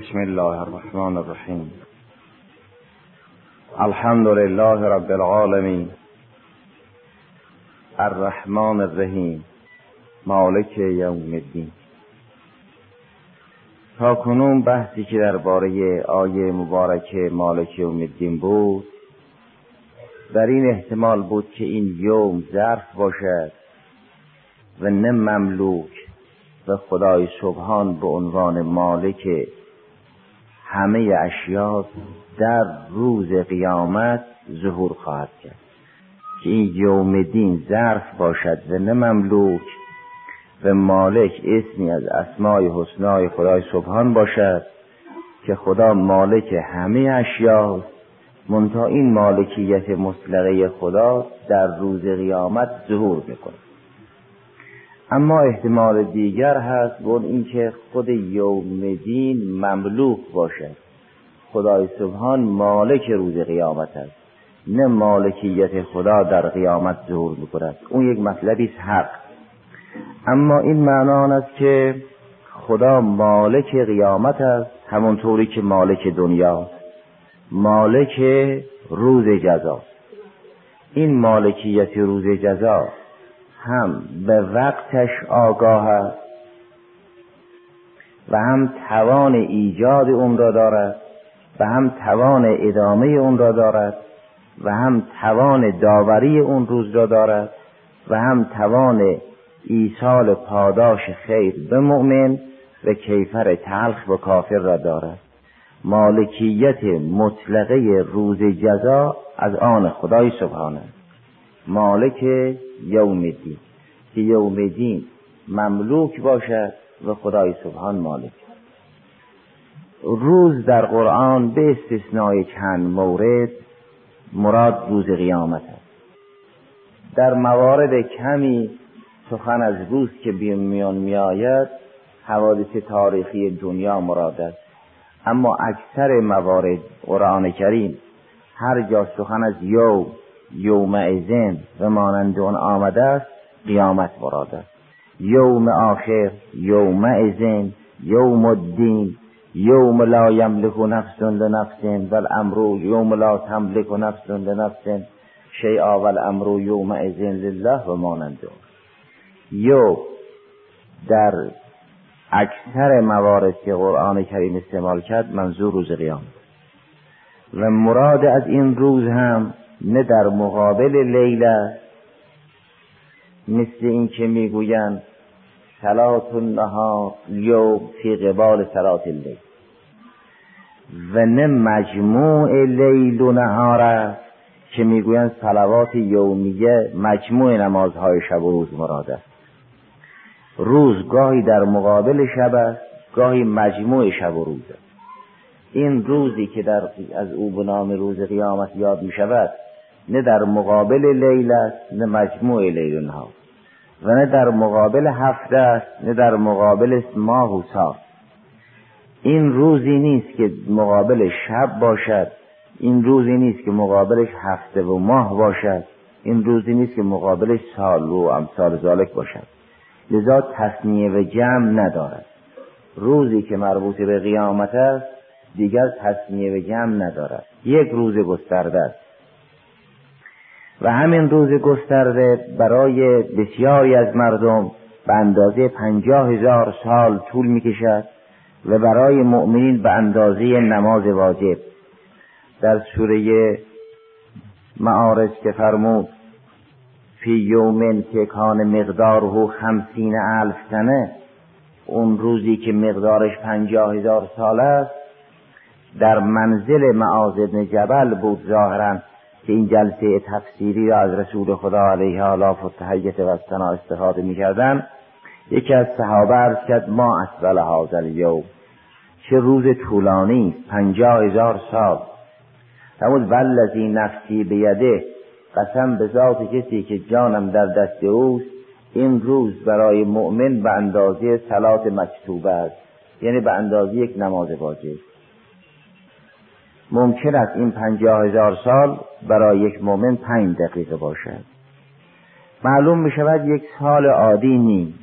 بسم الله الرحمن الرحیم. الحمد لله رب العالمین. الرحمن الرحیم. مالک یوم الدین. تا کنون بحثی که درباره آیه مبارک مالک یوم الدین بود در این احتمال بود که این یوم ظرف باشد و نه مملوک و خدای سبحان به عنوان مالک همه اشیا در روز قیامت ظهور خواهد کرد. که این یوم دین ظرف باشد و نه مملوک و مالک اسمی از اسمای حسنای خدای سبحان باشد که خدا مالک همه اشیاست منتها این مالکیت مطلقه خدا در روز قیامت ظهور می‌کنه اما احتمال دیگر هست و اینکه خود یوم دین مملوک باشد. خدای سبحان مالک روز قیامت است. نه مالکیت خدا در قیامت ظهور می‌کند. اون یک مطلبی است حق. اما این معنا است که خدا مالک قیامت است همونطوری که مالک دنیا مالک روز جزا. این مالکیت روز جزا هم به وقتش آگاه است و هم توان ایجاد اون را دارد و هم توان ادامه اون را دارد و هم توان داوری اون روز را دارد و هم توان ایصال پاداش خیر به مؤمن و کیفر تلخ و کافر را دارد. مالکیت مطلقه روز جزا از آن خدای سبحانه مالک یوم دین که یوم دین مملوک باشد و خدای سبحان مالک. روز در قرآن به استثنای چند مورد مراد روز قیامت است. در موارد کمی سخن از روز که میان میآید حوادث تاریخی دنیا مراد است. اما اکثر موارد قرآن کریم هر جا سخن از یوم یوم ازن و مانند آن آمده است قیامت مراد است. یوم آخر یوم ازن یوم الدین یوم لا یملک نفس لنفس والامر یوم لا تملک نفس لنفس شیئا والامر یوم ازن لله و مانند یو در اکثر موارد که قرآن کریم استعمال کرد منظور روز قیامت. و مراد از این روز هم نه در مقابل لیله مثل این که می‌گویند سلات النهار یوم فی قبال سلات اللیل. و نه مجموع لیل و نهار است که می‌گویند صلوات یومیه مجموع نمازهای شب و روز مراد است. روز گاهی در مقابل شب است گاهی مجموع شب و روز است. این روزی که در از او به روز قیامت یاد می شود نه در مقابل لیل است نه مجموع لیل نهار و نه در مقابل هفته است نه در مقابل ماه و سال. این روزی نیست که مقابل شب باشد این روزی نیست که مقابلش هفته و ماه باشد این روزی نیست که مقابلش سال و امثال ذالک باشد. لذا تصنیه و جمع ندارد. روزی که مربوط به قیامت است دیگر تصنیه و جمع ندارد. یک روز گسترده است. و همین روز گسترده برای بسیاری از مردم به اندازه پنجاه هزار سال طول می کشد و برای مؤمنین به اندازه نماز واجب. در سوره معارج که فرمود فی یومن که کان مقداره خمسین الف سنه اون روزی که مقدارش پنجاه هزار سال است در منزل معاذ جبل بود ظاهرا. که این جلسه تفسیری را از رسول خدا علیه آلاف و و سنا استفاده می‌کردن. یکی از صحابه عرض کرد ما اسبل هذا الیوم چه روز طولانی پنجاه هزار سال. فرمود ولذی نفسی بیده قسم به ذات کسی که جانم در دست اوست این روز برای مؤمن به اندازه سلات مکتوبه است. یعنی به اندازه یک نماز واجب. ممکن است این پنجاه هزار سال برای یک مؤمن پنج دقیقه باشد. معلوم می شود یک سال عادی نیست.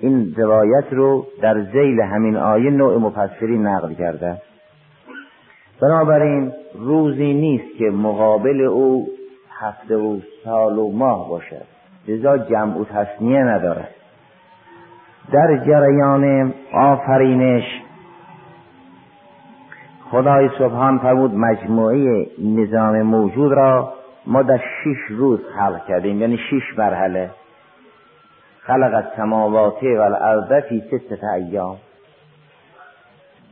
این روایت رو در زیل همین آیه نوع مفسری نقل کرده. بنابراین روزی نیست که مقابل او هفته و سال و ماه باشد. لذا جمع و تصنیه ندارد. در جریان آفرینش خدای سبحان فرمود مجموعه نظام موجود را ما در شش روز خلق کردیم یعنی شش مرحله. خلق السماوات و الارض فی ست ایام.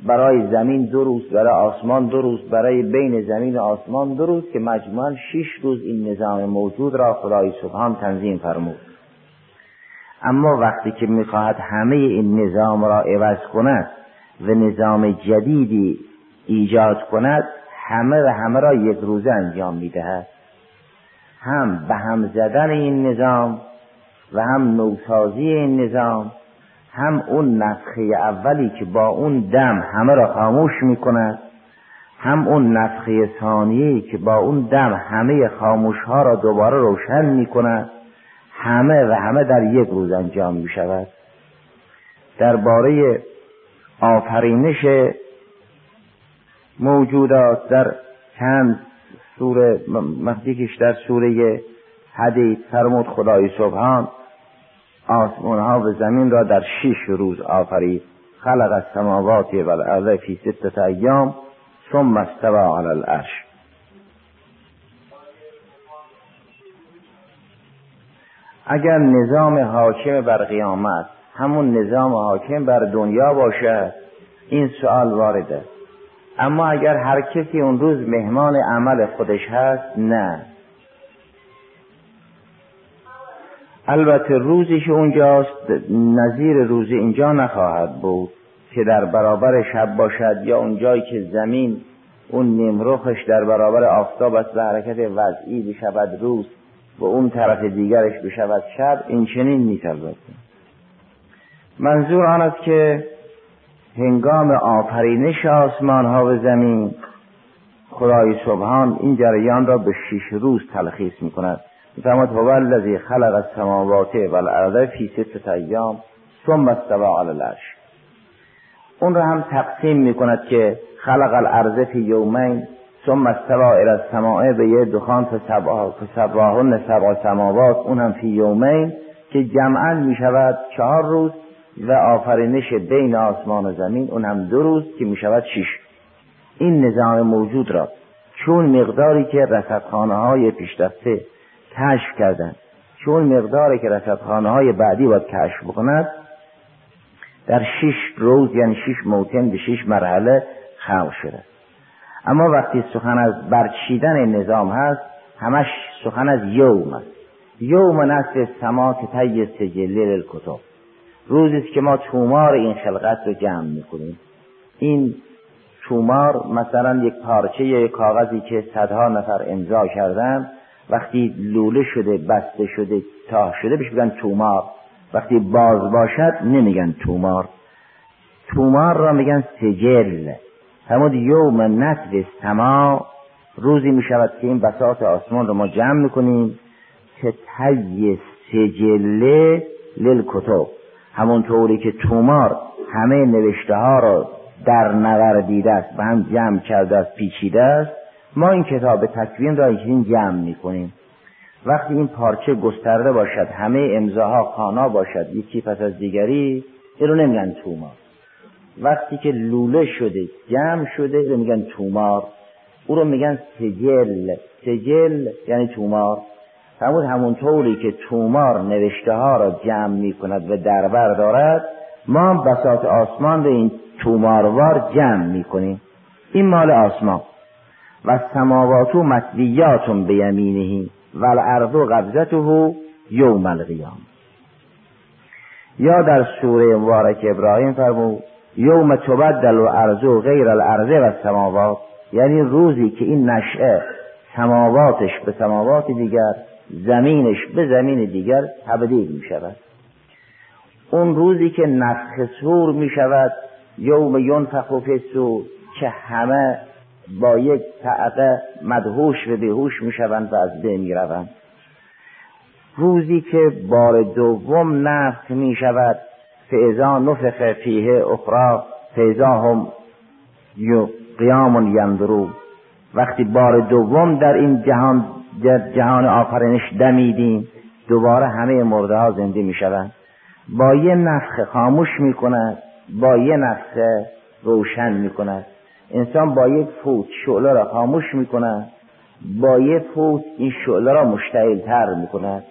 برای زمین دو روز برای آسمان دو روز برای بین زمین و آسمان دو روز که مجموعا شش روز این نظام موجود را خدای سبحان تنظیم فرمود. اما وقتی که می‌خواهد همه این نظام را عوض کند و نظام جدیدی ایجاد کند همه و همه را یک روزه انجام می‌دهد. هم به هم زدن این نظام و هم نوسازی این نظام هم اون نفخه اولی که با اون دم همه را خاموش می کند هم اون نفخه ثانیه که با اون دم همه خاموش ها را دوباره روشن می کند همه و همه در یک روز انجام می شود درباره آفرینش موجودات در چند سوره مخدیکش در سوره حدید فرمود خدای سبحان آسمان ها و زمین را در شش روز آفرید. خلق السماوات و الارض فی ستت ایام ثم استوى علی العرش. اگر نظام حاکم بر قیامت همون نظام حاکم بر دنیا باشد این سوال وارده. اما اگر هر کسی اون روز مهمان عمل خودش هست نه. البته روزی که اونجاست نظیر روزی اینجا نخواهد بود که در برابر شب باشد یا اونجایی که زمین اون نیمروخش در برابر آفتاب است به حرکت وضعی بشود روز و اون طرف دیگرش بشود شب این چنین نیست البته منظور آن است که هنگام آفرینش آسمان ها و زمین خدای سبحان این جریان را به شش روز تلخیص می کند فرمود هو الذی خلق السماوات والارض فی ست ایام ثم استوى علی العرش. اون را هم تقسیم می کند که خلق الارض فی یومین ثم استوى الى السماء به یه دخان فسباهن سبع سماوات اون هم فی یومین که جمعا می شود چهار روز. و آفرینش بین آسمان و زمین اون هم دو روز که می شود شش این نظام موجود را چون مقداری که رسدخانه های پیشرفته کشف کردن چون مقداری که رسدخانه های بعدی باید کشف بکند در شش روز یعنی شش موتن به شش مرحله خلق شده. اما وقتی سخن از برچیدن نظام هست همش سخن از یوم است یوم نصف سما که طی سجله کتب روزی است که ما تومار این خلقت رو جمع می‌کنیم. این تومار مثلا یک پارچه یک کاغذی که صدها نفر امضا کردن وقتی لوله شده بسته شده تاه شده بهش میگن تومار وقتی باز باشد نمیگن تومار تومار را میگن سجل. همون یوم نصف سما روزی می‌شود که این بساط آسمان رو ما جمع می‌کنیم که تی سجله للکتب. همونطوری که تومار همه نوشته ها را در نوردیده است به هم جمع کرده است پیچیده است ما این کتاب تکوین را این جمع می‌کنیم. وقتی این پارچه گسترده باشد همه امضاها خانا باشد یکی پس از دیگری این رو نمیگن تومار. وقتی که لوله شده جمع شده رو میگن تومار. او رو میگن سجل. سجل یعنی تومار. همون همونطوری که تومار نوشته ها را جمع می کند و دربر دارد ما بساط آسمان به این توماروار جمع می کنیم این مال آسمان. و سماوات مطویات به یمینه و الارض قبضته یوم القیام یا در سوره مبارک ابراهیم فرمود یوم تبدل و ارض غیر الارض و سماوات یعنی روزی که این نشعه سماواتش به سماوات دیگر زمینش به زمین دیگر تبدیل می شود. اون روزی که نفخ سور می شود یوم ینفخ فی سور که همه با یک تعقه مدهوش و بیهوش می شوند و از بین می روزی که بار دوم نفخ می شود فعضا نفخ فیه اخرى فعضا هم قیام یندرو. وقتی بار دوم در این جهان در جهان آفرینش دمیدیم. دوباره همه مرده ها زنده می شوند با یه نفخ خاموش می کند با یه نفخ روشن می کند. انسان با یک فوت شعله را خاموش می کند. با یه فوت این شعله را مشتعل تر می کند.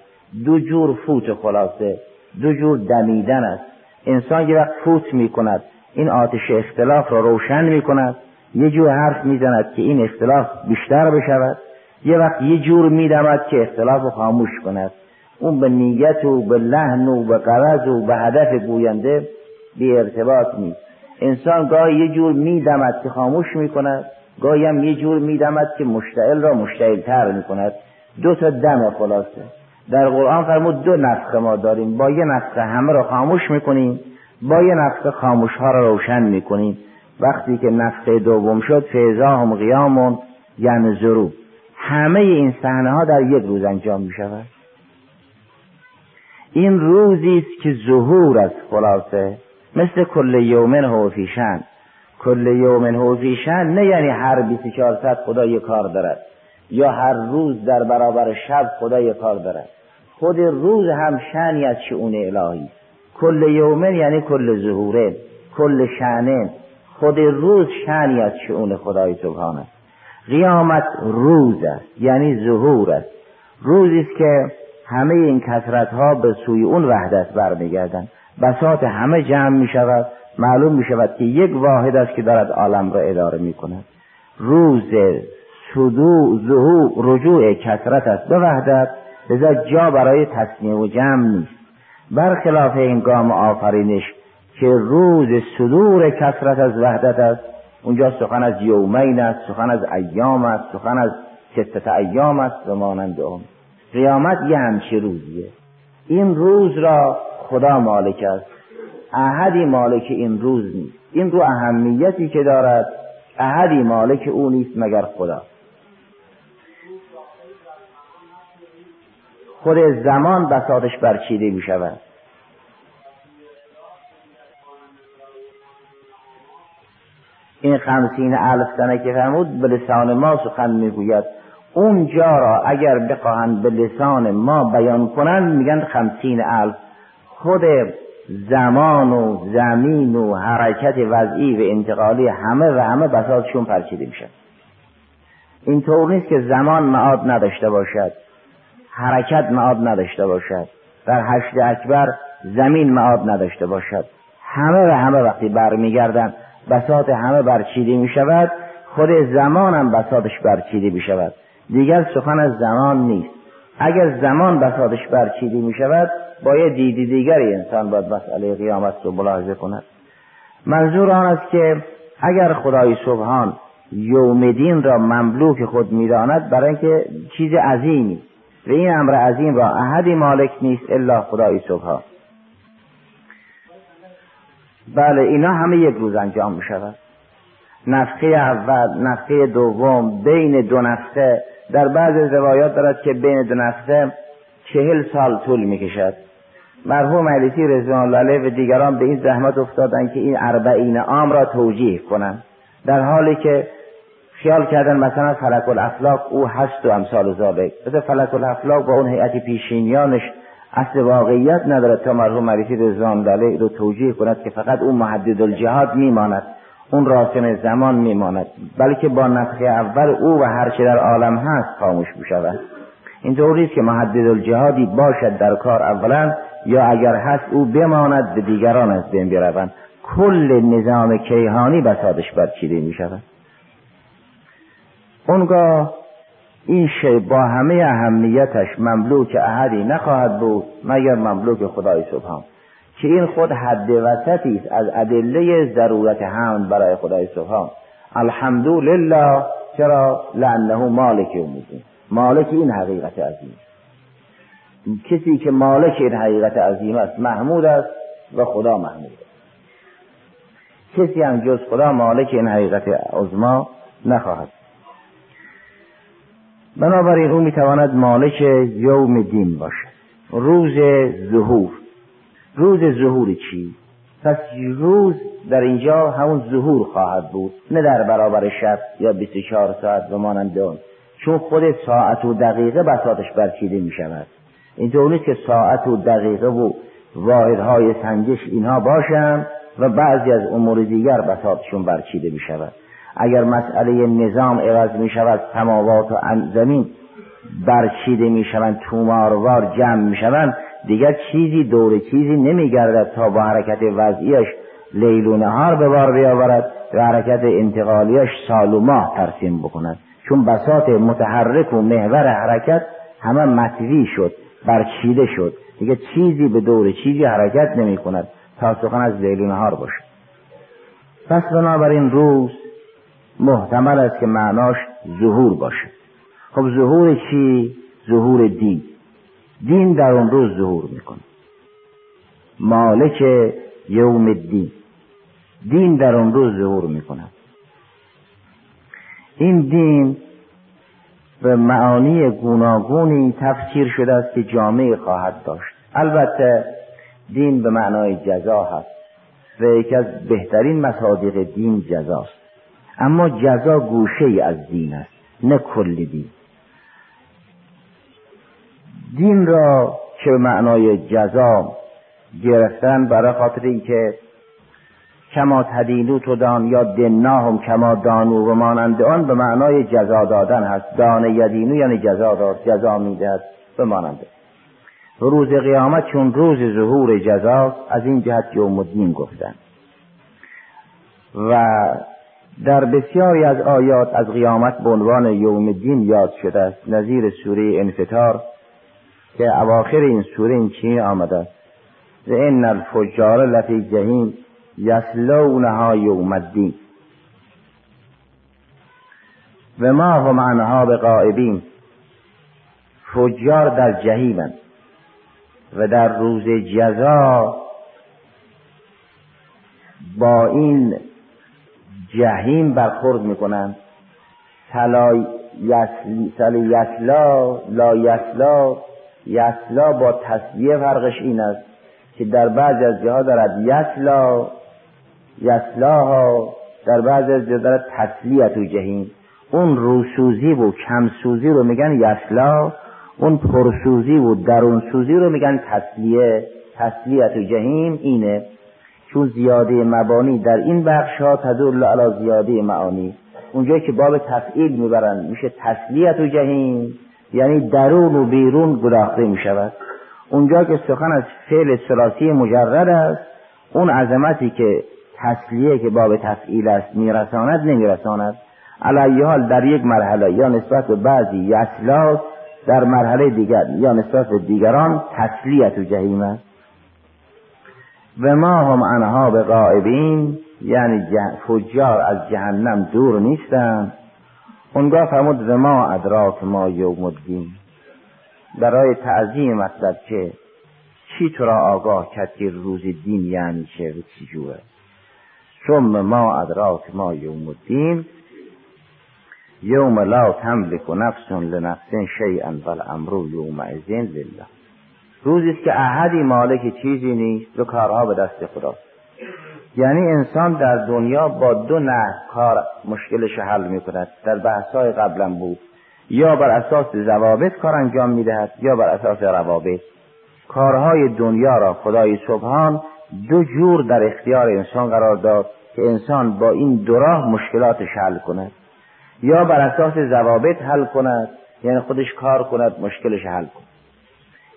دو جور فوت خلاصه دو جور دمیدن است. انسان یه وقت فوت می کند. این آتش اختلاف را روشن می کند. یه جور حرف می‌زند که این اختلاف بیشتر بشود. یه وقت یه جور میدمد که اختلاف رو خاموش کند. اون به نیت و به لحن و به قرض و به هدف گوینده بی ارتباط نیست. انسان گاهی یه جور میدمد که خاموش می‌کند گاهی هم یه جور میدمد که مشتعل را مشتعل تر می‌کند. دو تا دم خلاصه. در قرآن فرمود دو نفخه ما داریم. با یه نفخه همه را خاموش می‌کنیم با یه نفخه خاموش ها را روشن می‌کنیم. وقتی که نفخه دوم شد فیضا هم قیامون یعنی زرو. همه این صحنه ها در یک روز انجام می شود این روزی است که ظهور است خلاصه مثل کل یومن هوفیشن کل یومن هوفیشن نه یعنی هر 24 ساعت خدا یک کار دارد یا هر روز در برابر شب خدا یک کار دارد. خود روز هم شنی از شعون الهی. کل یومن یعنی کل ظهوره کل شعنه خود روز شعنی از شعون خدای سبحانه. قیامت روز است یعنی ظهور است. روزی است که همه این کسرت ها به سوی اون وحدت برمیگردند بساط همه جمع می شود معلوم می شود که یک واحد است که دارد عالم را اداره می کند روز صدو ظهور رجوع کسرت است. به وحدت لذا جا برای تصمیه و جمع نیست. برخلاف این گام آفرینش که روز صدور کسرت از وحدت است اونجا سخن از یومین است سخن از ایام است سخن از ستت ایام است و مانند اون. قیامت یه همچی روزیه. این روز را خدا مالک است. احدی مالک این روز نیست. این رو اهمیتی که دارد احدی مالک او نیست مگر خدا. خود زمان بساطش برچیده می شود این خمسین الف سنه که فرمود به لسان ما سخن می‌گوید. اون جا را اگر بخواهند به لسان ما بیان کنند میگن خمسین الف. خود زمان و زمین و حرکت وضعی و انتقالی همه و همه بساطشون پرچیده میشن طور نیست که زمان معاد نداشته باشد حرکت معاد نداشته باشد در هشت اکبر زمین معاد نداشته باشد. همه و همه وقتی برمیگردند بساط همه برچیده می شود خود زمان هم بساطش برچیده می شود. دیگر سخن از زمان نیست. اگر زمان بساطش برچیده می شود باید دیدی دیگری انسان باید مسئله قیامت رو ملاحظه کند. منظور آن است که اگر خدای سبحان یوم دین را مملوک خود می‌داند برای اینکه چیز عظیمی و این امر عظیم را احدی مالک نیست الا خدای سبحان. بله اینا همه یک روز انجام می شود نفخه اول نفخه دوم بین دو نفخه در بعض روایات دارد که بین دو نفخه چهل سال طول می کشد مرحوم علیسی رضوان الله و دیگران به این زحمت افتادن که این اربعین عام را توجیه کنند. در حالی که خیال کردن مثلا فلک الافلاق او هست و امثال ذالک مثل فلک الافلاق با اون هیئت پیشینیانش اصل واقعیت ندارد تا مرحوم مریفی رضوان علیه رو توجیه کند که فقط اون محدد الجهاد میماند. اون راسم زمان میماند. بلکه با نفخه اول او و هر چه در عالم هست خاموش بشود این است که محدد الجهادی باشد در کار اولا یا اگر هست او بماند به دیگران از بین بروند. کل نظام کیهانی بسادش برچیده می شود اونگاه این شی با همه اهمیتش مملوک احدی نخواهد بود مگر مملوک خدای سبحان. که این خود حد وسطی است از ادله ضرورت حمد برای خدای سبحان. الحمدلله چرا؟ لانه مالک یومدین مالک این حقیقت عظیم کسی که مالک این حقیقت عظیم است محمود است و خدا محمود است. کسی هم جز خدا مالک این حقیقت عظما نخواهد بنابراین او می‌تواند مالک یوم دین باشد. روز ظهور. روز ظهور چی؟ پس روز در اینجا همون ظهور خواهد بود. نه در برابر شب یا 24 ساعت و مانند اون چون خود ساعت و دقیقه بساتش برچیده می شود اینطور نیست که ساعت و دقیقه و واحدهای سنجش اینها باشند و بعضی از امور دیگر بساطشون برچیده می شود اگر مسئله نظام عوض می شود سماوات و زمین برچیده می شوند توماروار جمع می شوند دیگر چیزی دور چیزی نمی گردد تا با حرکت وضعیش لیل و نهار به بار بیاورد و حرکت انتقالیش سال و ماه ترسیم بکند. چون بساط متحرک و محور حرکت همه مطوی شد برچیده شد. دیگه چیزی به دور چیزی حرکت نمی کند تا سخن از لیل و نهار باشد پس بنابراین روز محتمل است که معناش ظهور باشه. خب ظهور چی؟ ظهور دین. دین در اون روز ظهور می‌کنه. مالک یوم الدین. دین در اون روز ظهور می‌کنه. این دین به معانی گوناگونی تفسیر شده است که جامعه خواهد داشت. البته دین به معنای جزا هست و یکی از بهترین مصادیق دین جزاست. اما جزا گوشه از دین است نه کل دین. دین را که به معنای جزا گرفتن برای خاطر اینکه کما تدینو تو دان یا دناهم کما دانو و مانند آن به معنای جزا دادن هست. دان یدینو یعنی جزا داد جزا می‌دهد به مانند. روز قیامت چون روز ظهور جزا از این جهت یوم الدین گفتن. و در بسیاری از آیات از قیامت به عنوان یوم الدین یاد شده است. نظیر سوره انفطار که اواخر این سوره این چی آمده است؟ و این الفجار لفی جهیم یسلونها یوم الدین. و ما هم عنها به قائبین فجار در جهیمند و در روز جزا. با این جهیم برخورد می‌کنند. سلا یسلا لا یسلا. یسلا با تصویه فرقش این است که در بعض از جاها دارد یسلا یسلاها در بعض از جاها دارد تسلیت و جهیم. اون روسوزی و کمسوزی رو میگن یسلا اون پرسوزی و درونسوزی رو میگن تسلیه. تسلیت و جهیم اینه. چون زیاده مبانی در این بخش ها تدل علی زیاده معانی. اونجایی که باب تفعیل می‌برن میشه تسلیت و جهیم یعنی درون و بیرون گداخته می شود اونجا که سخن از فعل سلاسی مجرد است اون عظمتی که تسلیه که باب تفعیل است میرساند نمیرساند. علی حال در یک مرحله یا نسبت به بعضی یسلاس در مرحله دیگر یا نسبت به دیگران تسلیت و جهیم است. و ما هم انها به غائبین یعنی فجار از جهنم دور نیستند اونگاه فرمود و ما ادراک ما یوم الدین. برای تعظیم مطلب که چی تو را آگاه کرد که روز دین یعنی چه و چی جوه ثم ما ادراک ما یوم الدین. یوم لا تملک نفس لنفس شیئا بل امرو یوم ازین لله. روزی است که احدی مالک چیزی نیست و کارها به دست خداست یعنی انسان در دنیا با دو نه کار مشکلش حل می کند در بحثای قبلا بود. یا بر اساس ضوابط کار انجام می دهد یا بر اساس روابط. کارهای دنیا را خدای سبحان دو جور در اختیار انسان قرار داد که انسان با این دو راه مشکلاتش حل کند. یا بر اساس ضوابط حل کند یعنی خودش کار کند مشکلش حل کند.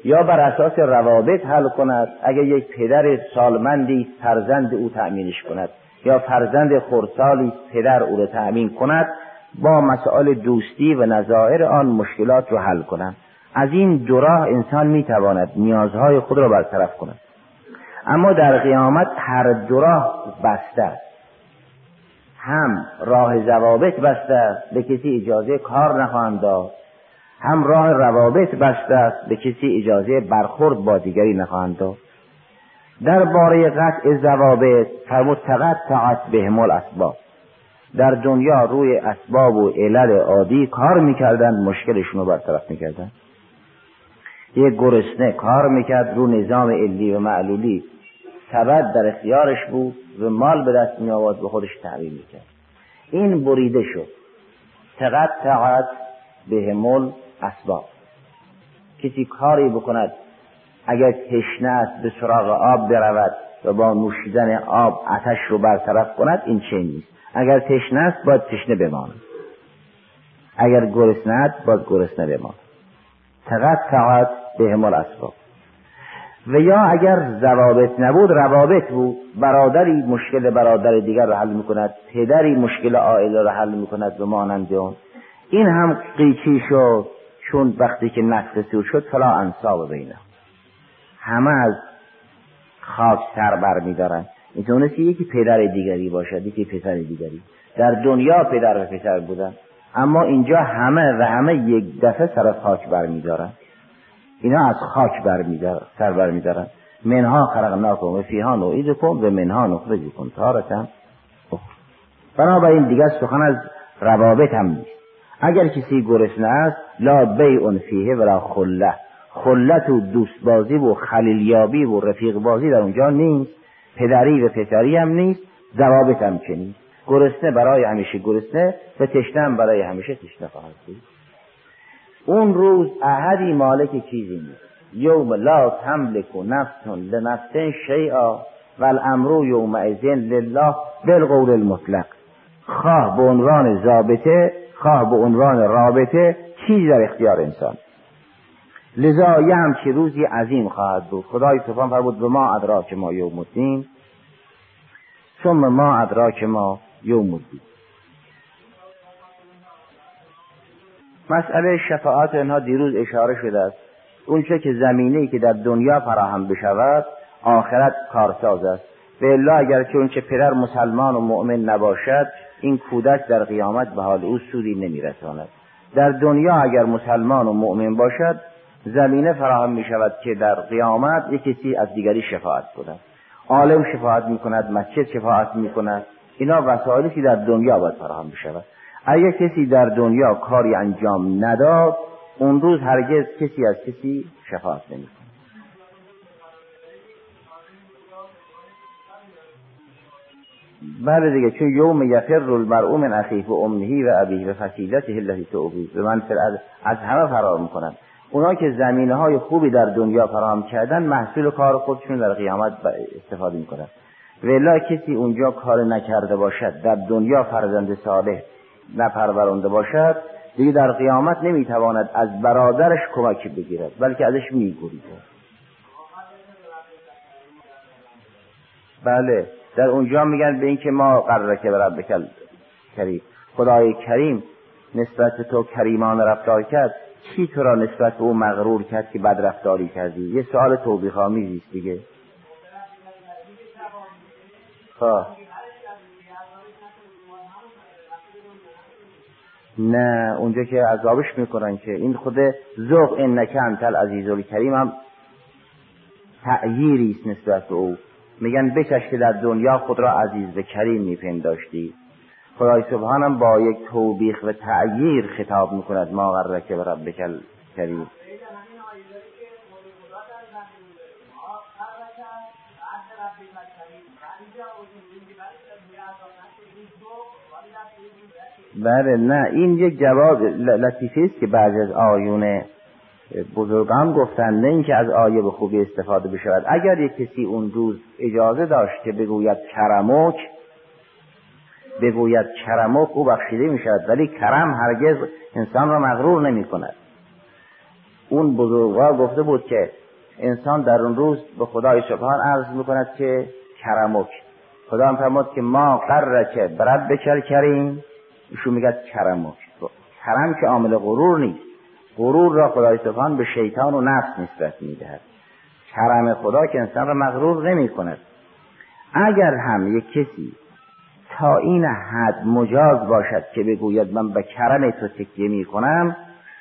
یا بر اساس روابط حل کند اگر یک پدر سالمندی فرزند او تأمینش کند یا فرزند خورسالی پدر او را تأمین کند با مسائل دوستی و نظائر آن مشکلات رو حل کند از این دو راه انسان می‌تواند نیازهای خود را برطرف کند. اما در قیامت هر دو راه بسته است. هم راه ضوابط بسته است به کسی اجازه کار نخواهند داد. هم راه روابط بسته است به کسی اجازه برخورد با دیگری نخواهند داد. در باره قطع ضوابط فرمود تقطعت بهم الاسباب در دنیا روی اسباب و علل عادی کار می‌کردند مشکلشون رو برطرف می‌کردن یک گرسنه کار می‌کرد رو نظام علی و معلولی. سبد در اختیارش بود و مال به دست می به خودش تعبیر می‌کرد. این بریده شد. تقطعت همول اسباب. کسی کاری بکند اگر تشنه است به سراغ آب برود و با نوشیدن آب آتش رو برطرف کند این چه نیست؟ اگر تشنه است باید تشنه بماند. اگر گرسنه است باید گرسنه بماند. تقطعت همول اسباب. و یا اگر ضوابط نبود روابط بود برادری مشکل برادر دیگر رو حل می‌کند پدری مشکل عائله رو حل می‌کند به مانند اون. این هم قیچی شد. چون وقتی که نفس سور شد فلا انصاب بینه. همه از خاک سر بر میدارن. می‌تونست یکی پدر دیگری باشد یکی پسر دیگری. در دنیا پدر و پسر بودن. اما اینجا همه و همه یک دفعه سر خاک برمیدارن اینا از خاک برمیدارن سر برمیدارن منها خلقناکم و فیها نوعیدکم و منها نخرجکم. تارتا بنابراین دیگر سخن از روابط هم نیست. اگر کسی گرسنه است لا بیع فیه ولا خله. خلت و دوست بازی و خلیلیابی و رفیق بازی در اونجا نیست. پدری و پسری هم نیست. ضوابط هم چه نیست. گرسنه برای همیشه گرسنه و تشنه برای همیشه تشنه خواهد بود. اون روز احدی مالک چیزی نیست. یوم لا تملک نفس لنفس شیئا و الامر یومئذ لله بالقول المطلق. خواه به عنوان ضابطه خواه به عنوان رابطه چیزی در اختیار انسان. لذا یه همچی روزی عظیم خواهد بود. خدای سبحان فرمود به ما ادراک ما یوم الدین ثم ما ادراک ما یوم الدین مسئله شفاعت اینها دیروز اشاره شده است. اونچه که زمینه که در دنیا فراهم بشود آخرت کارساز است. به الله اگر که اونچه پدر مسلمان و مؤمن نباشد این کودک در قیامت به حال او سودی نمیرساند. در دنیا اگر مسلمان و مؤمن باشد زمینه فراهم می شود که در قیامت یک کسی از دیگری شفاعت کند. عالم شفاعت می کند مسجد شفاعت می کند اینا وسایلی که در دنیا باید فراهم بشود. اگر کسی در دنیا کاری انجام نداد اون روز هرگز کسی از کسی شفاعت نمی کند بله دیگه چون یوم یفر المرء من اخیه و امه و ابیه و فصیلته التي تؤوی به من از همه فرار می‌کنن اونا که زمینه های خوبی در دنیا فراهم کردن محصول کار خودشون در قیامت استفاده می‌کنن. ولی کسی اونجا کار نکرده باشد در دنیا فرزند صالح نپرورنده باشد دیگه در قیامت نمی‌تواند از برادرش کمکی بگیرد بلکه ازش میگوریده بله. در اونجا میگن به اینکه ما قراره که برد بکل کریم خدای کریم نسبت تو کریمان رفتار کرد. چی تو را نسبت به او مغرور کرد که بد رفتاری کردی؟ یه سوال توبیخ آمیزی دیگه. خواه نه اونجا که عذابش می‌کنن که این خود ذوق این انت العزیز کریم هم تعییری است نسبت به او. میگن بچش که در دنیا خود را عزیز به کریم میپنداشتی. خدای سبحانم با یک توبیخ و تعییر خطاب می‌کند. ما غرک به ربک کریم بله نه این یک جواب لطیفه است که بعضی از آیون بزرگان گفتن نه اینکه از آیه به خوبی استفاده بشود. اگر یک کسی اون روز اجازه داشت که بگوید کرمک بگوید کرمک او بخشیده می شود ولی کرم هرگز انسان را مغرور نمی کند اون بزرگوار گفته بود که انسان در اون روز به خدای سبحان عرض می کند که کرمک. خدا هم فرمود که ما قرر برد بکر کریم. ایشون میگه کرمک. کرم که عامل غرور نیست. غرور را خدای سبحان به شیطان و نفس نسبت می‌دهد. کرم خدا که انسان را مغرور نمی کند اگر هم یک کسی تا این حد مجاز باشد که بگوید من به کرم تو تکیه می کنم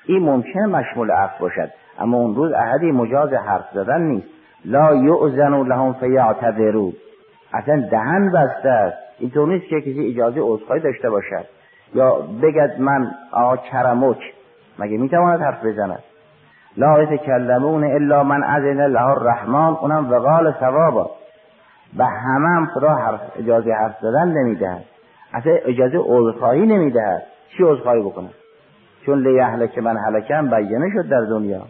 این ممکن مشمول عفو باشد. اما اون روز احدی مجاز حرف زدن نیست. لا یعزن لهم فیعتذروا. اصلا دهن بسته است. اینطور نیست که کسی اجازه عذرخواهی داشته باشد. یا بگد من آقا کرمک. مگه می‌تواند حرف بزند؟ لا یتکلمون الا من اذن له الرحمن. اونم وقال ثوابا. و همه هم خدا حرف اجازه حرف زدن نمی‌دهد. اصلا اجازه عذرخواهی نمی‌دهد. چی عذرخواهی بکنه چون که من حلکم بیانه شد در دنیا.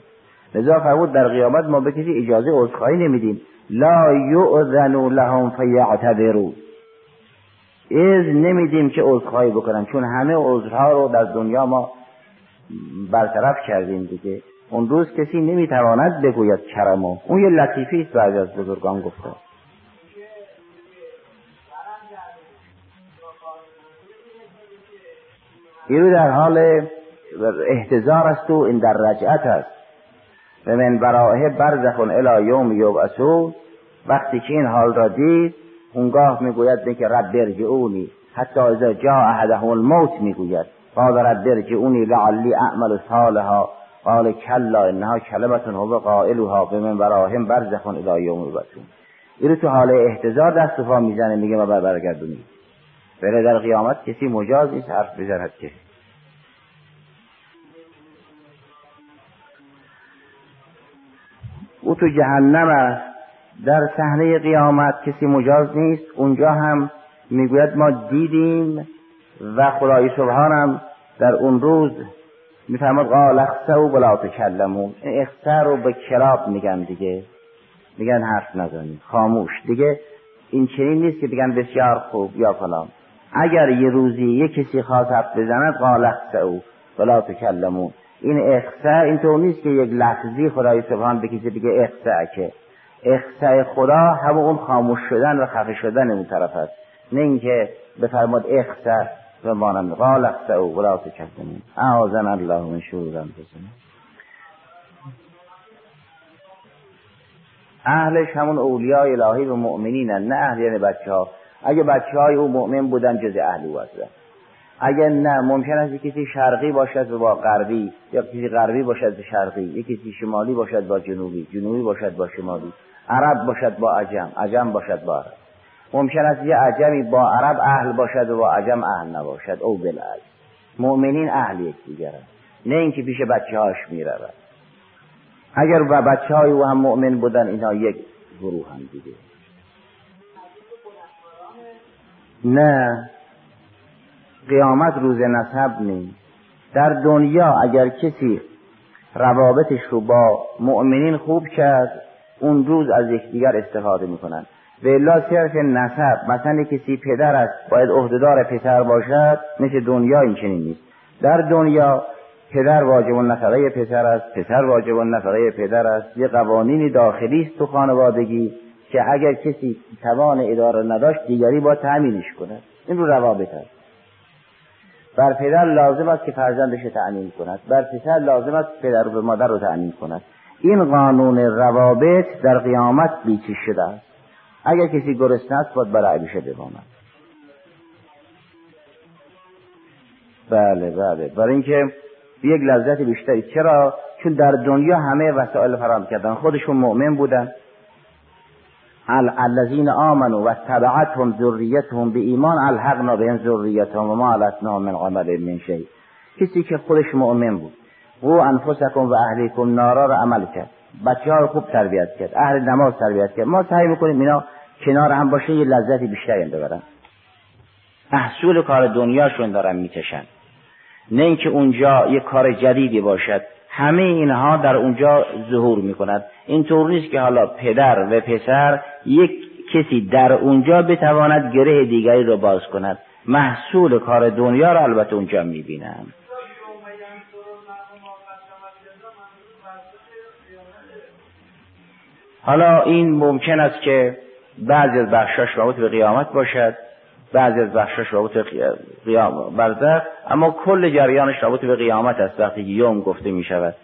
لذا فرمود در قیامت ما به کسی اجازه عذرخواهی نمیدیم. لا یؤذن لهم فیعتذروا. از نمیدیم که عذرخواهی بکنن. چون همه عذرها رو در دنیا ما برطرف کردیم دیگه. اون روز کسی نمی‌تواند بگوید کرمو اون یه لطیفی است بعضی از بزرگان گفته ایرو در حال احتضار است و این در رجعت است. و من براه برزخون الی یوم یبعثون وقتی که این حال را دید اونگاه می‌گوید که رب برجعونی حتی اذا جا احدهم الموت می‌گوید. قال رب برجعونی لعلی اعمل صالحا. قال کلا انها کلمت هو به من براهم برزخون الی یوم یبعثون. این تو حال احتضار دست و می‌زنه میگه ما بر برگردونی بره در قیامت کسی مجاز نیست حرف بزند که. او تو جهنم است. در صحنه قیامت کسی مجاز نیست. اونجا هم می‌گوید ما دیدیم. و خدای سبحانم در اون روز میفرماد قال اخسو بلا تکلمون. اخسر رو به کلاب میگن دیگه. میگن حرف نزنید خاموش. دیگه این چنین نیست که بگن بسیار خوب یا فلان. اگر یه روزی یه کسی خواست حرف بزند قال اخسو بلا تکلمون. این اخسا اینطور نیست که یک لحظی خدای سبحان به کسی بگه اخسا که. اخسا خدا همون خاموش شدن و خفه شدن اون طرف است. نه اینکه بفرماد اخسا و مانند قال و ولا تکلمون اعاذن الله من شرور انفسنا. اهلش همون اولیای الهی و مؤمنین نه اهل یعنی بچه ها اگه بچه های او مؤمن بودن جز اهلی وزن اگر نه ممکن است کسی شرقی باشد و با غربی یا کسی غربی باشد به شرقی یا کسی شمالی باشد با جنوبی جنوبی باشد با شمالی عرب باشد با عجم عجم باشد با عرب. ممکن است یه عجمی با عرب اهل باشد و با عجم اهل نباشد. او بالعکس مؤمنین اهل یکدیگرند نه اینکه پیش بچه هاش می‌رود. اگر و بچه های او هم مؤمن بودن اینها یک گروه هم دیگه. نه. قیامت روز نسب نیست در دنیا اگر کسی روابطش رو با مؤمنین خوب کرد اون روز از یکدیگر استفاده می‌کنن. و الا صرف نسب. مثلا کسی پدر است باید عهدهدار پسر باشد مثل دنیا این چنین نیست. در دنیا پدر واجب نفقه پسر است پسر واجب نفقه پدر است. یه قوانینی داخلی است تو خانوادگی که اگر کسی توان اداره نداشت دیگری با تأمینش کند این رو روابط است. بر پدر لازم است که فرزندش تأمین کند. بر پسر لازم است پدر به مادر رو تأمین کند. این قانون روابط در قیامت بیچی شده است. اگر کسی گرسنه است باید برای عیبشه بماند بله بله. برای اینکه یک لذت بیشتری. چرا؟ چون در دنیا همه وسایل فراهم کردن. خودشون مؤمن بودن. الذين آمنوا و تبعتهم ذریتهم به ایمان الحقنا بهم ذریتهم و ما علتنا من عمل من شيء کسی که خودش مؤمن بود. و انفسکم و اهلیکم نارا رو عمل کرد. بچه ها رو خوب تربیت کرد اهل نماز تربیت کرد. ما سعی می‌کنیم اینا کنار هم باشه یه لذتی بیشتری ببرن. محصول کار دنیاشون دارن می‌کشن. نه اینکه اونجا یه کار جدیدی باشد. همه اینها در اونجا ظهور می‌کند اینطور نیست که حالا پدر و پسر یک کسی در اونجا بتواند گره دیگری را باز کند. محصول کار دنیا را البته اونجا می‌بینم حالا این ممکن است که بعضی از بخشاش رابط به قیامت باشد بعضی از بخشاش رابط قیام برزخ اما کل جریانش رابط به قیامت است. وقتی یوم گفته می شود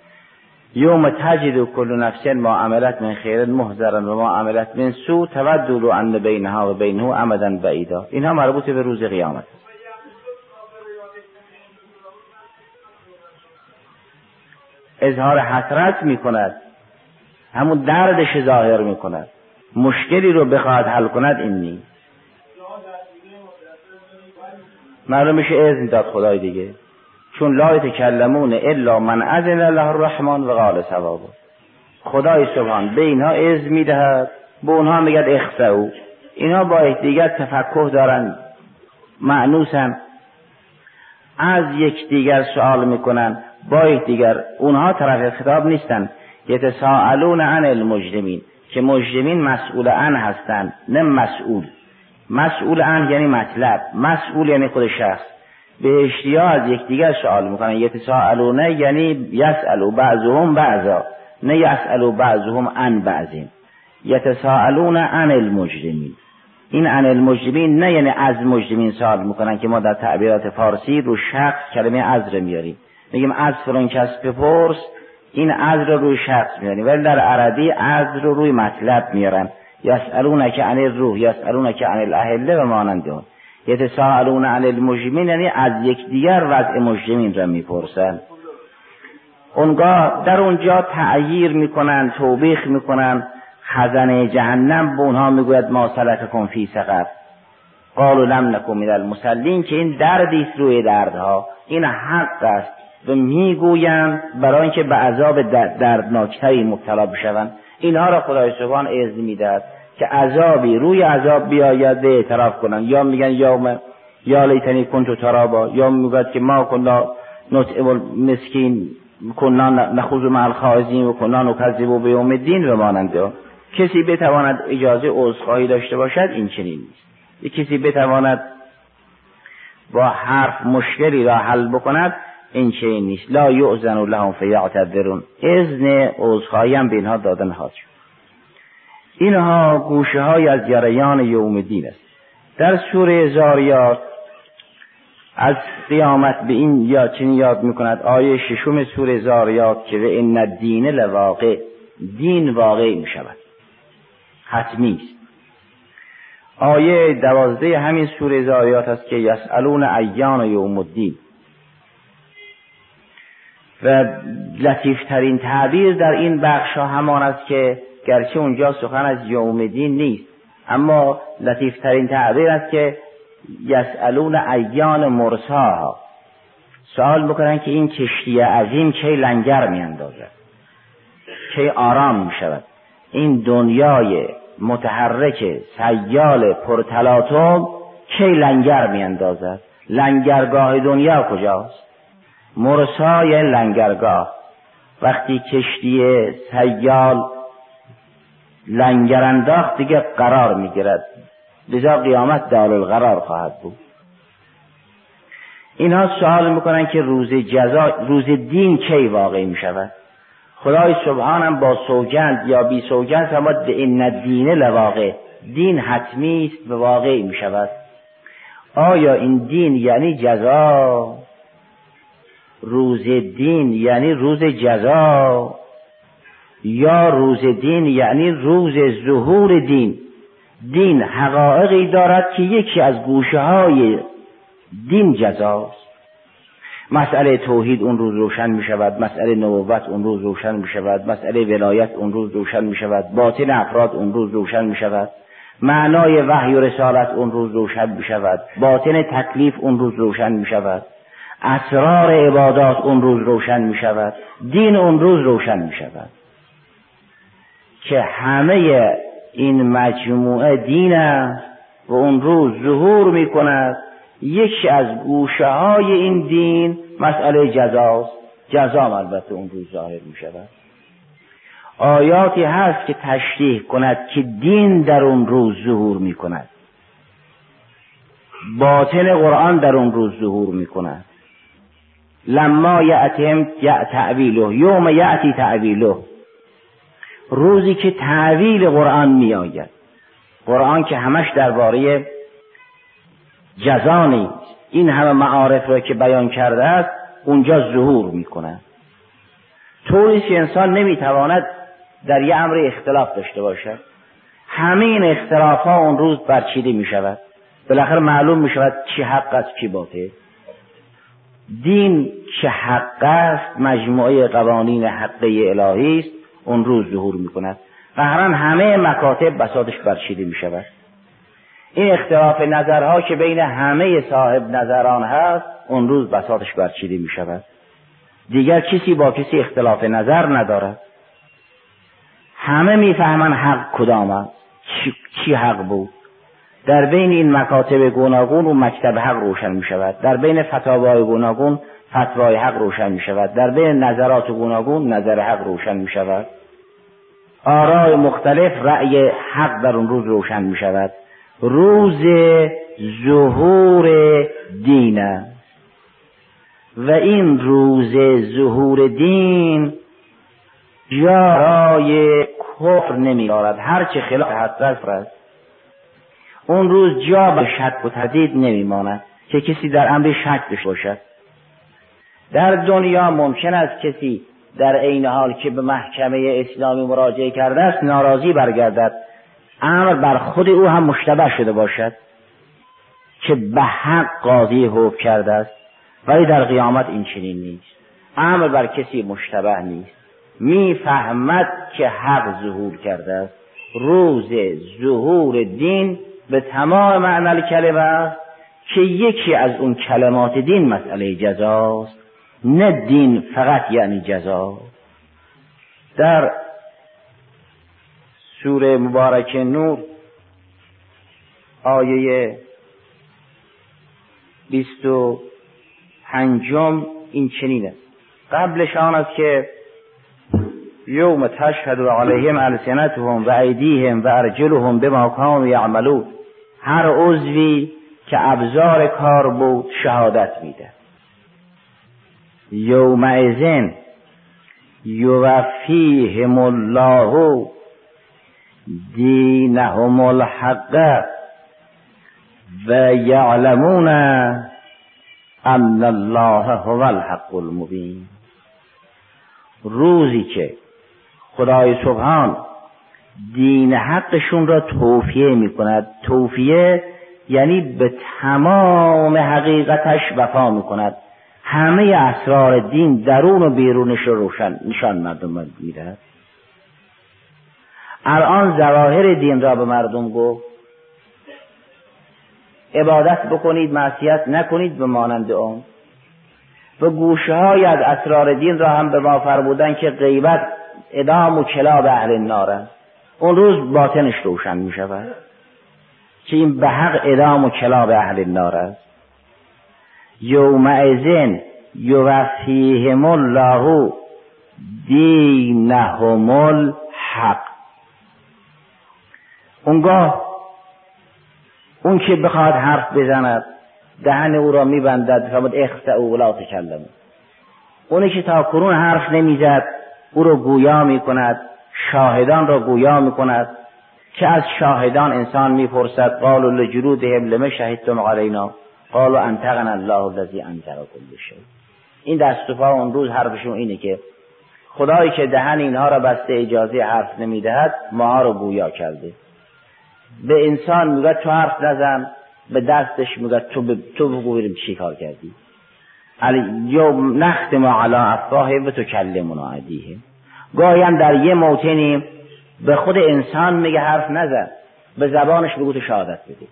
یوم تجد کل نفس ما عملت من خیر محذرا و ما عملت من سو تودل ان بینها و بینه امدا بعیدا. اینها مربوط به روز قیامت اظهار حسرت می کند همون دردش ظاهر می کند مشکلی رو بخواهد حل کند این نیست. معلوم میشه اذن داد خدای دیگه. چون لا یتکلمون الا من اذن الله الرحمن و قال ثواب. خدای سبحان به اینها اذن می‌دهد به اونها میگد اخسعو اینا با یکدیگر تفکه دارن معنوسن. از یکدیگر سوال می‌کنن با یکدیگر اونها طرف خطاب نیستن. یتساءلون عن المجرمین که مجرمین مسئول عن هستند نه مسئول. مسئول عن یعنی مطلب. مسئول یعنی خود شخص. بهشتی ها از یکدیگر سوال می‌کنن. یتساءلونه یعنی یسالو بعضهم بعضا. نه یسالو بعضهم عن بعضین یتساءلون عن المجرمین. این عن المجرمین نه یعنی از مجرمین سوال می‌کنن که ما در تعبیرات فارسی رو شخص کلمه از رو میاریم. میگیم از فرون کس بپرس این از رو روی شخص میاریم. ولی در عربی از رو روی مطلب میارن. یسالون که عن الروح یسالون که عن الاهله و مانند اون. یتساءلون عن المجرمین یعنی از یکدیگر وضع مجرمین را می‌پرسن. اونگاه در اونجا تعییر می‌کنن توبیخ می‌کنن. خزنه جهنم به اونها می‌گوید ما کن فی سقر. قالوا لم نکن من المسلین که این دردی است روی دردها. این حق است. و می‌گویند برای اینکه به عذاب دردناکتری مبتلا بشوند. اینها را خدای سبحان اذن می‌دهد که عذابی روی عذاب بیاید به اعتراف کنند. یا میگن یا یا لیتنی کنتو ترابا. یا می‌گوید که ما کنا نطعم مسکین کنا نخوض مع الخائزین و کنا نکذب به یوم الدین و ماننده کسی بتواند اجازه عذرخواهی داشته باشد این چنین نیست. کسی بتواند با حرف مشکلی را حل بکند این چنین نیست. لا یعزن لهم فیعتذرون. اذن عذرخواهی هم به اینها داده نهاد شد. اینها گوشه های از جریان یوم دین است. در سوره زاریات از قیامت به این یا چنین یاد می‌کند. آیه ششم سوره زاریات که به این دین لواقع. دین واقع می شود حتمی است. آیه دوازده همین سوره زاریات است که یسالون ایان یوم الدین. و لطیفترین تعبیر در این بخش ها همان است که گرچه اونجا سخن از یوم دین نیست اما لطیفترین تعبیر است که یسالون ایان مرساها سوال بکنن که این کشتی عظیم کی لنگر میاندازد؟ کی آرام می شود این دنیای متحرک سیال پرتلاتم کی لنگر میاندازد؟ لنگرگاه دنیا کجاست؟ مرسای لنگرگاه. وقتی کشتی سیال لنگر انداخت دیگه قرار می‌گیرد. لذا قیامت دال القرار خواهد بود. اینها سوال می‌کنن که روز جزا روز دین کی واقع می شود خدای سبحانم با سوگند یا بی سوگند اما این دینه لواقع. دین حتمی است به واقع می شود آیا این دین یعنی جزا؟ روز دین یعنی روز جزا. یا روز دین یعنی روز ظهور دین. دین حقایقی دارد که یکی از گوشه های دین جزاست. مسئله توحید اون روز روشن می شود مسئله نبوت اون روز روشن می شود مسئله ولایت اون روز روشن می شود باطن افراد اون روز روشن می شود معنای وحی و رسالت اون روز روشن می شود باطن تکلیف اون روز روشن می شود اسرار عبادات اون روز روشن می شود. دین اون روز روشن می شود. که همه این مجموعه دین است و اون روز ظهور می کند. یکی از گوشه های این دین مسئله جزاست. جزا البته اون روز ظاهر می شود. آیاتی هست که تشریح کند که دین در اون روز ظهور می کند. باطن قرآن در اون روز ظهور می کند. لما یعتیم تعویله یوم یعتی تعویله روزی که تعویل قرآن می آید قرآن که همش درباره جزا نیست این همه معارف را که بیان کرده است اونجا ظهور می‌کنه. طوری که انسان نمی‌تواند در یه امر اختلاف داشته باشد. همه این اختلاف ها اون روز برچیده می شود بالاخره معلوم می شود چی حق است چی باطل. دین که حق است مجموعه قوانین حقه الهی است اون روز ظهور می کند قهران همه مکاتب بساتش برچیده می شود این اختلاف نظرها که بین همه صاحب نظران هست اون روز بساطش برچیده می شود دیگر کسی با کسی اختلاف نظر ندارد. همه می‌فهمن حق کدام است چی حق بود. در بین این مکاتب گوناگون و مکتب حق روشن می شود در بین فتاوای گوناگون فتوای حق روشن می شود در بین نظرات گوناگون نظر حق روشن می شود آرای مختلف رأی حق در اون روز روشن می شود روز ظهور دین و این روز ظهور دین جای کفر نمی دارد هرچه خلاف حق است. اون روز جا به شک و تردید نمیماند که کسی در امر شک داشته باشد. در دنیا ممکن است کسی در عین حال که به محکمه اسلامی مراجعه کرده است ناراضی برگردد. امر بر خود او هم مشتبه شده باشد که به حق قاضی حکم کرده است ولی در قیامت این چنین نیست. امر بر کسی مشتبه نیست. می‌فهمد که حق ظهور کرده است. روز ظهور دین به تمام معنی کلمه است که یکی از اون کلمات دین مسئله جزاست نه دین فقط یعنی جزا. در سوره مبارک نور آیه بیست و پنجم این چنین است. قبلش آن است که یوم تشهد علیهم السنتهم و ایدیهم و ارجلهم بما کانوا یعملون. هر عضوی که ابزار کار بود شهادت میده. یومئذ یوفیهم الله دینهم الحق و یعلمون ان الله هو الحق المبین. روزی که خدای سبحان دین حقشون را توفیه می کند توفیه یعنی به تمام حقیقتش وفا می کند همه اسرار دین درون و بیرونش رو روشن نشان مردم می‌دهد. الان ظواهر دین را به مردم گفت. عبادت بکنید معصیت نکنید به مانند اون و گوشه های از اسرار دین را هم به ما فرمودن که غیبت ادام و کلاب اهل النار اون روز باطنش روشن می شود که این به حق ادام و کلاب اهل النار است؟ یومئذن یوفیهم الله دینهم الحق. اونگاه اون که بخواد حرف بزند دهن او را میبندد فرمود اخت او ولا تکلم. اونی که تا کنون حرف نمی‌زد او را گویا می‌کند. شاهدان را گویا می‌کند که از شاهدان انسان می‌پرسد قالوا لجلودهم لم شهدتم علینا؟ قالوا انتقن الله الذی انتق کل شیء این دست و اون روز حرفشون اینه که خدایی که دهن اینها را بسته اجازه حرف نمی‌دهد ما رو گویا کرده. به انسان میگه تو حرف نزن به دستش میگه تو ب... تو بگو بریم چی کار کردی. یا نخت ما علا افواه و تو کلمنا عدیه گاهی هم در یه موتنی به خود انسان میگه حرف نزن به زبانش بگو تو شهادت بده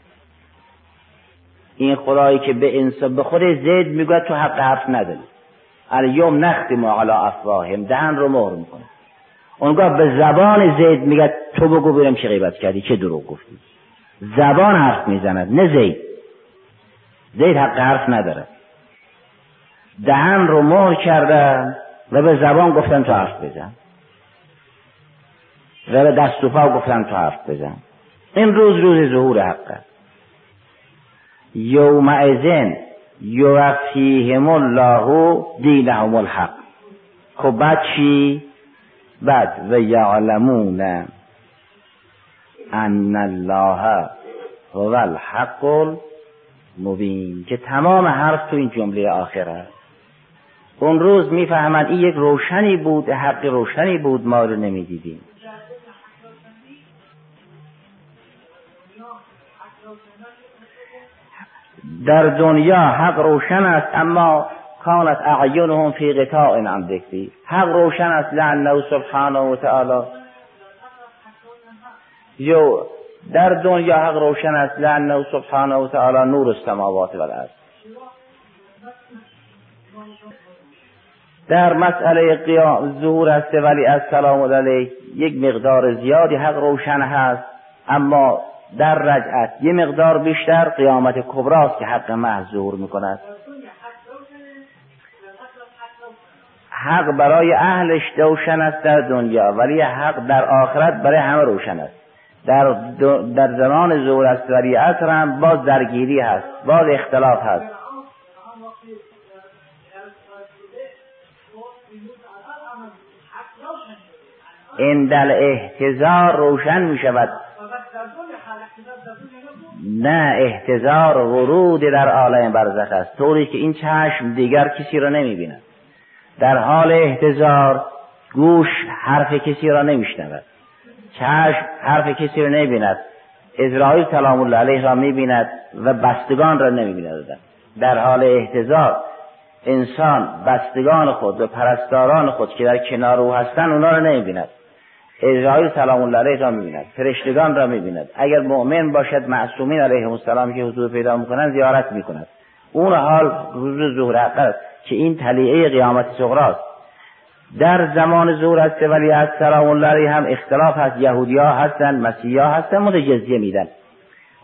این خدایی که به انسان به خود زید میگه تو حق حرف نداری. الیوم نختم علی افواههم دهن رو مهر می‌کنه. اونگاه به زبان زید میگه تو بگو برم چه غیبت کردی چه دروغ گفتی. زبان حرف می‌زند نه زید. زید حق حرف نداره. دهن رو مهر کردن و به زبان گفتن تو حرف بزن. به دست و پا گفتن تو حرف بزن. این روز روز ظهور حقه یومئذن یوفیهم الله دینهم الحق. خب بعد چی؟ بعد و یعلمون ان الله هو الحق المبین. که تمام حرف تو این جمله آخر است. اون روز می‌فهمند این یک روشنی بود حق روشنی بود ما رو نمی‌دیدیم. در دنیا حق روشن است اما کانت اعینهم فی قطاع عن ذکری. حق روشن است لعنه سبحانه و تعالی. یو در دنیا حق روشن است لعنه سبحانه و تعالی نور السماوات و الارض. در مسئله قیام ظهور است ولی از سلام علیه یک مقدار زیادی حق روشن هست اما در رجعت یه مقدار بیشتر قیامت کبراست که حق محض ظهور می‌کند. حق برای اهلش روشن است در دنیا ولی حق در آخرت برای همه روشن است. در, در زمان ظهور است ولی اصر هم باز درگیری هست باز اختلاف هست. این دل احتضار روشن می شود نه احتضار ورود در عالم برزخ است. طوری که این چشم دیگر کسی را نمی بیند در حال احتضار گوش حرف کسی را نمیشنود. چشم حرف کسی را نمی‌بیند. اسرائیل سلام الله علیه را می‌بیند و بستگان را نمی‌بیند. در حال احتضار انسان بستگان خود و پرستاران خود که در کنار او هستند اونا را نمی‌بیند. اسرائیل سلام الله علیه را می‌بیند فرشتگان را می‌بیند. اگر مؤمن باشد معصومین علیهم السلام که حضور پیدا می‌کنند زیارت می‌کند. اون حال روز ظهر است. که این تلیعه قیامت صغراست در زمان ظهور است ولی از سلام الله هم اختلاف هست. یهودی ها هستن مسیحی ها هستن متجزیه میدن.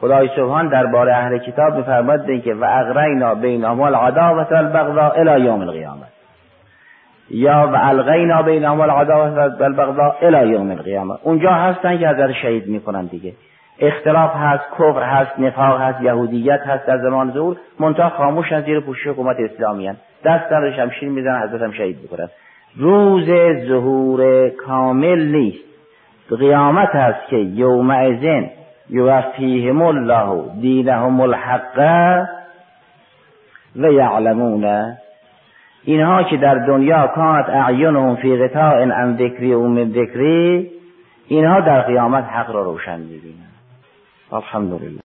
خدای سبحان درباره اهل کتاب میفرماد که و اغرینا بینهم العداوه والبغضاء الى یوم القیامه یا و الغینا بینهم العداوه والبغضاء الى یوم القیامه. اونجا هستن که از شهید می‌کنن دیگه. اختلاف هست کفر هست نفاق هست یهودیت هست در زمان ظهور. منتها خاموش از زیر پوشش حکومت اسلامی هست دست در شمشیر می‌زنن حضرت هم شهید بکنن روز ظهور کامل نیست. قیامت هست که یوم ازن یوفیهم الله دینهم الحق و یعلمون اینها که در دنیا کانت اعینهم فی غطاء عن ذکری و من ذکری اینها در قیامت حق را روشن می‌بینند. الحمدلله.